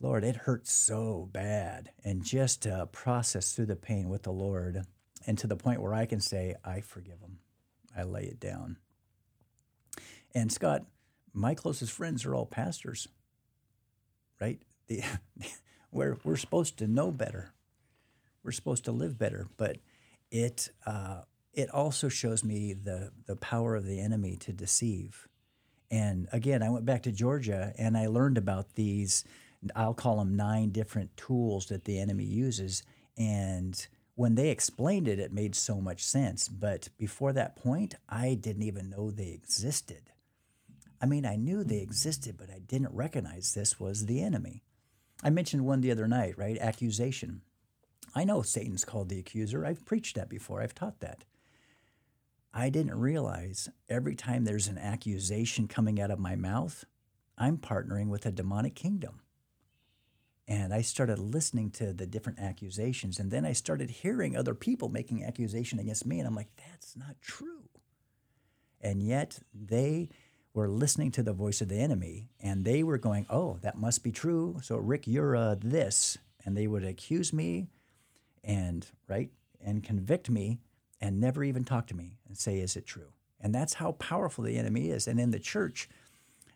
Lord, it hurts so bad. And just to process through the pain with the Lord and to the point where I can say, I forgive them, I lay it down. And Scott, my closest friends are all pastors, right? <laughs> The, we're, we're supposed to know better. We're supposed to live better, but it, uh, it also shows me the, the power of the enemy to deceive. And again, I went back to Georgia and I learned about these I'll call them nine different tools that the enemy uses. And when they explained it, it made so much sense. But before that point, I didn't even know they existed. I mean, I knew they existed, but I didn't recognize this was the enemy. I mentioned one the other night, right? Accusation. I know Satan's called the accuser. I've preached that before, I've taught that. I didn't realize every time there's an accusation coming out of my mouth, I'm partnering with a demonic kingdom. And I started listening to the different accusations. And then I started hearing other people making accusation against me. And I'm like, that's not true. And yet they were listening to the voice of the enemy and they were going, oh, that must be true. So, Rick, you're uh, this. And they would accuse me and, right, and convict me and never even talk to me and say, is it true? And that's how powerful the enemy is. And in the church,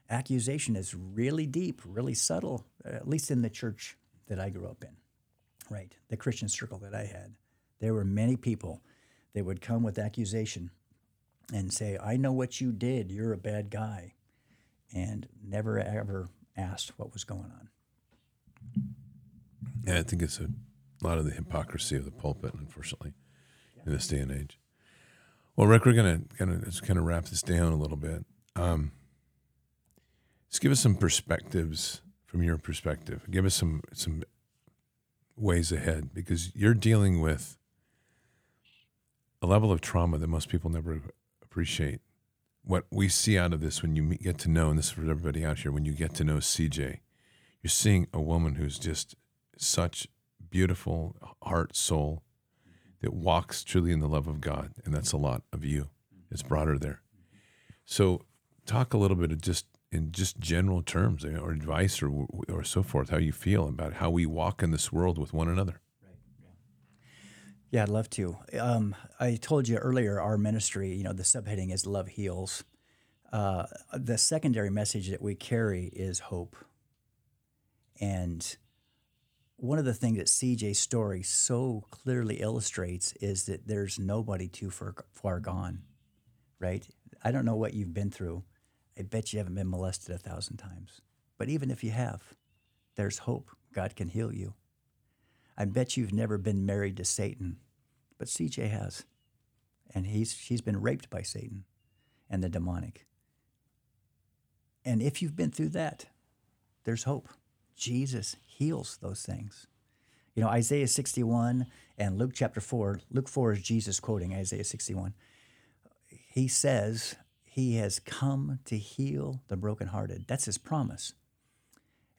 accusation is really deep, really subtle, at least in the church that I grew up in, right? The Christian circle that I had. There were many people that would come with accusation and say, I know what you did, you're a bad guy, and never ever asked what was going on. Yeah, I think it's a lot of the hypocrisy of the pulpit, unfortunately, in this day and age. Well, Rick, we're gonna gonna just kind of wrap this down a little bit. Um, just give us some perspectives from your perspective. Give us some some ways ahead because you're dealing with a level of trauma that most people never appreciate. What we see out of this when you get to know, and this is for everybody out here, when you get to know CJ, you're seeing a woman who's just such beautiful heart, soul, that walks truly in the love of God, and that's a lot of you. It's brought her there. So, talk a little bit of just in just general terms eh, or advice or or so forth how you feel about how we walk in this world with one another yeah i'd love to um, i told you earlier our ministry you know the subheading is love heals uh, the secondary message that we carry is hope and one of the things that cj's story so clearly illustrates is that there's nobody too far, far gone right i don't know what you've been through I bet you haven't been molested a thousand times. But even if you have, there's hope. God can heal you. I bet you've never been married to Satan, but CJ has. And he's, she's been raped by Satan and the demonic. And if you've been through that, there's hope. Jesus heals those things. You know, Isaiah 61 and Luke chapter 4, Luke 4 is Jesus quoting Isaiah 61. He says, he has come to heal the brokenhearted. That's his promise.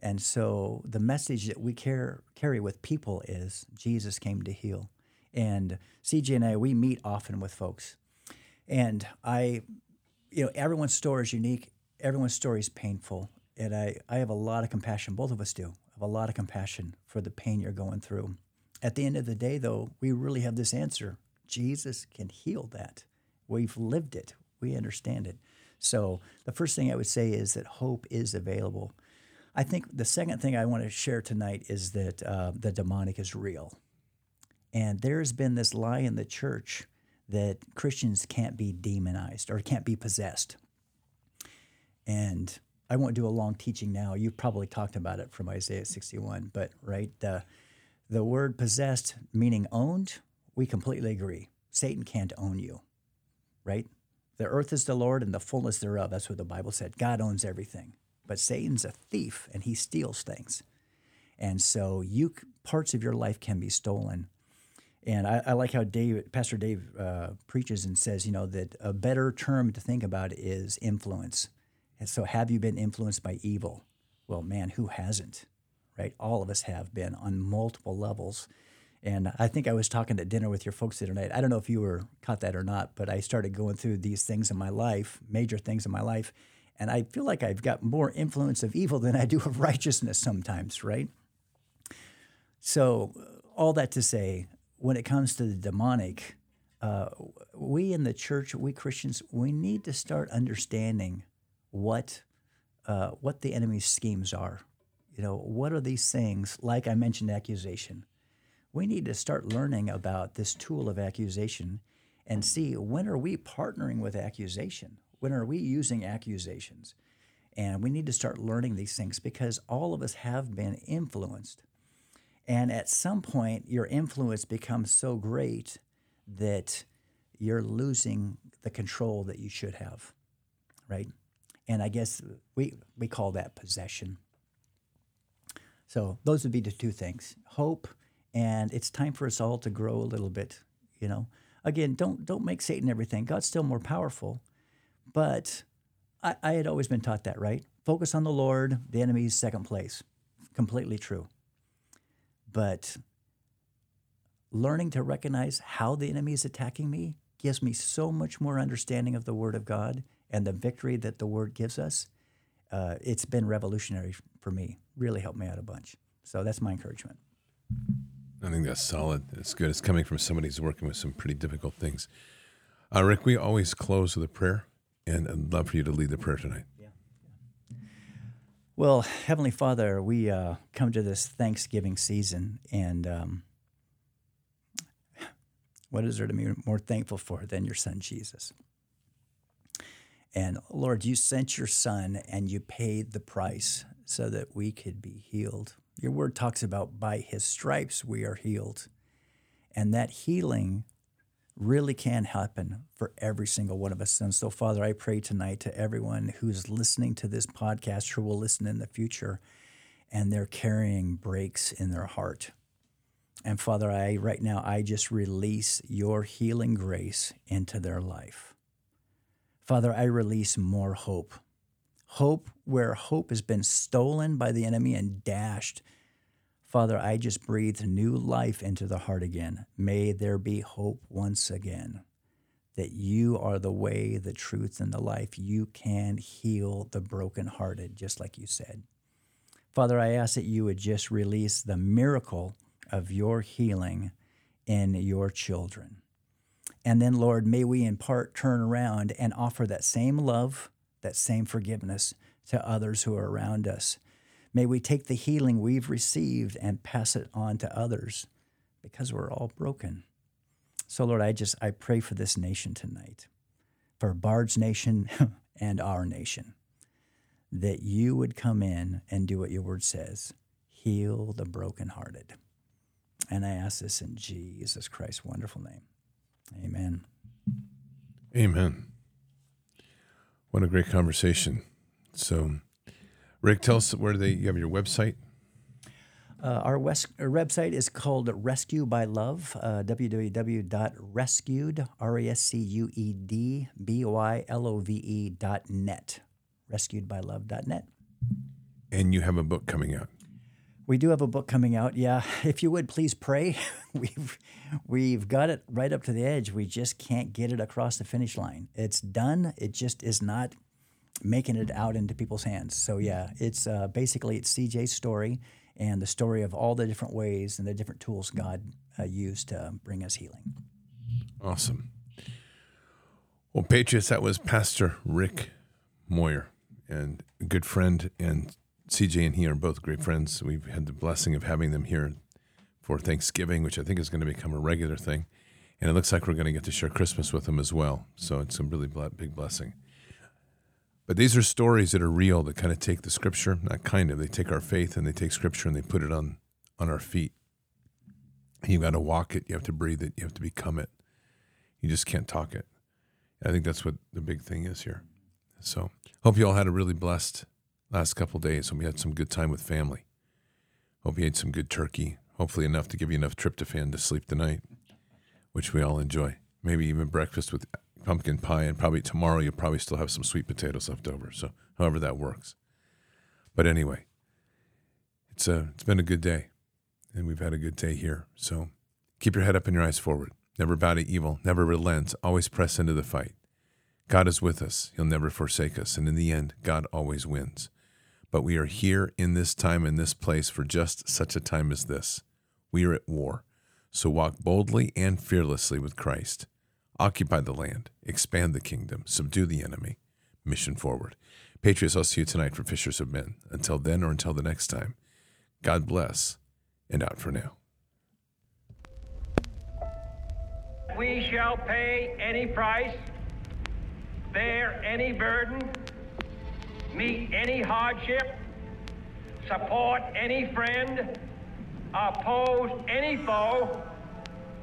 And so the message that we care, carry with people is Jesus came to heal. And CJ and I, we meet often with folks. And I, you know, everyone's story is unique, everyone's story is painful. And I, I have a lot of compassion, both of us do, I have a lot of compassion for the pain you're going through. At the end of the day, though, we really have this answer Jesus can heal that. We've lived it, we understand it. So the first thing I would say is that hope is available. I think the second thing I want to share tonight is that uh, the demonic is real. And there's been this lie in the church that Christians can't be demonized or can't be possessed. And I won't do a long teaching now. You've probably talked about it from Isaiah 61, but right, the, the word possessed meaning owned, we completely agree. Satan can't own you, right? The earth is the Lord and the fullness thereof. That's what the Bible said. God owns everything. But Satan's a thief and he steals things. And so you parts of your life can be stolen. And I, I like how Dave, Pastor Dave uh, preaches and says, you know, that a better term to think about is influence. And so have you been influenced by evil? Well, man, who hasn't? Right? All of us have been on multiple levels. And I think I was talking at dinner with your folks the other night. I don't know if you were caught that or not, but I started going through these things in my life, major things in my life, and I feel like I've got more influence of evil than I do of righteousness sometimes, right? So, all that to say, when it comes to the demonic, uh, we in the church, we Christians, we need to start understanding what uh, what the enemy's schemes are. You know, what are these things? Like I mentioned, accusation we need to start learning about this tool of accusation and see when are we partnering with accusation? When are we using accusations? And we need to start learning these things because all of us have been influenced. And at some point, your influence becomes so great that you're losing the control that you should have, right? And I guess we, we call that possession. So those would be the two things hope and it's time for us all to grow a little bit. You know, again, don't don't make Satan everything. God's still more powerful, but I, I had always been taught that, right? Focus on the Lord. The enemy's second place. Completely true. But learning to recognize how the enemy is attacking me gives me so much more understanding of the Word of God and the victory that the Word gives us. Uh, it's been revolutionary for me. Really helped me out a bunch. So that's my encouragement. I think that's solid. It's good. It's coming from somebody who's working with some pretty difficult things. Uh, Rick, we always close with a prayer, and I'd love for you to lead the prayer tonight. Yeah. Well, Heavenly Father, we uh, come to this Thanksgiving season, and um, what is there to be more thankful for than your Son Jesus? And Lord, you sent your Son and you paid the price so that we could be healed. Your word talks about by his stripes we are healed. And that healing really can happen for every single one of us. And so, Father, I pray tonight to everyone who's listening to this podcast or will listen in the future and they're carrying breaks in their heart. And Father, I right now I just release your healing grace into their life. Father, I release more hope hope where hope has been stolen by the enemy and dashed. Father, I just breathe new life into the heart again. May there be hope once again that you are the way, the truth, and the life. You can heal the brokenhearted, just like you said. Father, I ask that you would just release the miracle of your healing in your children. And then, Lord, may we in part turn around and offer that same love that same forgiveness to others who are around us. May we take the healing we've received and pass it on to others because we're all broken. So, Lord, I just I pray for this nation tonight, for Bard's nation <laughs> and our nation, that you would come in and do what your word says heal the brokenhearted. And I ask this in Jesus Christ's wonderful name. Amen. Amen. What a great conversation. So, Rick, tell us where they you have your website. Uh, our, west, our, website is called Rescue by Love, uh, www.rescued, R-E-S-C-U-E-D, B-Y-L-O-V-E dot net, rescuedbylove.net. And you have a book coming out. We do have a book coming out. Yeah, <laughs> if you would please pray. <laughs> we've we've got it right up to the edge. We just can't get it across the finish line. It's done. It just is not making it out into people's hands. So yeah, it's uh, basically it's CJ's story and the story of all the different ways and the different tools God uh, used to bring us healing. Awesome. Well, Patriots, that was Pastor Rick Moyer and a good friend and CJ and he are both great friends. We've had the blessing of having them here for Thanksgiving, which I think is going to become a regular thing. And it looks like we're going to get to share Christmas with them as well. So it's a really big blessing. But these are stories that are real that kind of take the scripture, not kind of, they take our faith and they take scripture and they put it on, on our feet. You've got to walk it, you have to breathe it, you have to become it. You just can't talk it. I think that's what the big thing is here. So, hope you all had a really blessed last couple days and you had some good time with family. Hope you ate some good turkey, hopefully enough to give you enough tryptophan to sleep tonight, which we all enjoy. Maybe even breakfast with pumpkin pie, and probably tomorrow you'll probably still have some sweet potatoes left over. So, however that works. But anyway, it's a it's been a good day, and we've had a good day here. So, keep your head up and your eyes forward. Never bow to evil. Never relent. Always press into the fight. God is with us. He'll never forsake us. And in the end, God always wins. But we are here in this time, in this place, for just such a time as this. We are at war. So walk boldly and fearlessly with Christ. Occupy the land, expand the kingdom, subdue the enemy. Mission forward. Patriots, I'll see you tonight for Fishers of Men. Until then or until the next time, God bless and out for now. We shall pay any price bear any burden, meet any hardship, support any friend, oppose any foe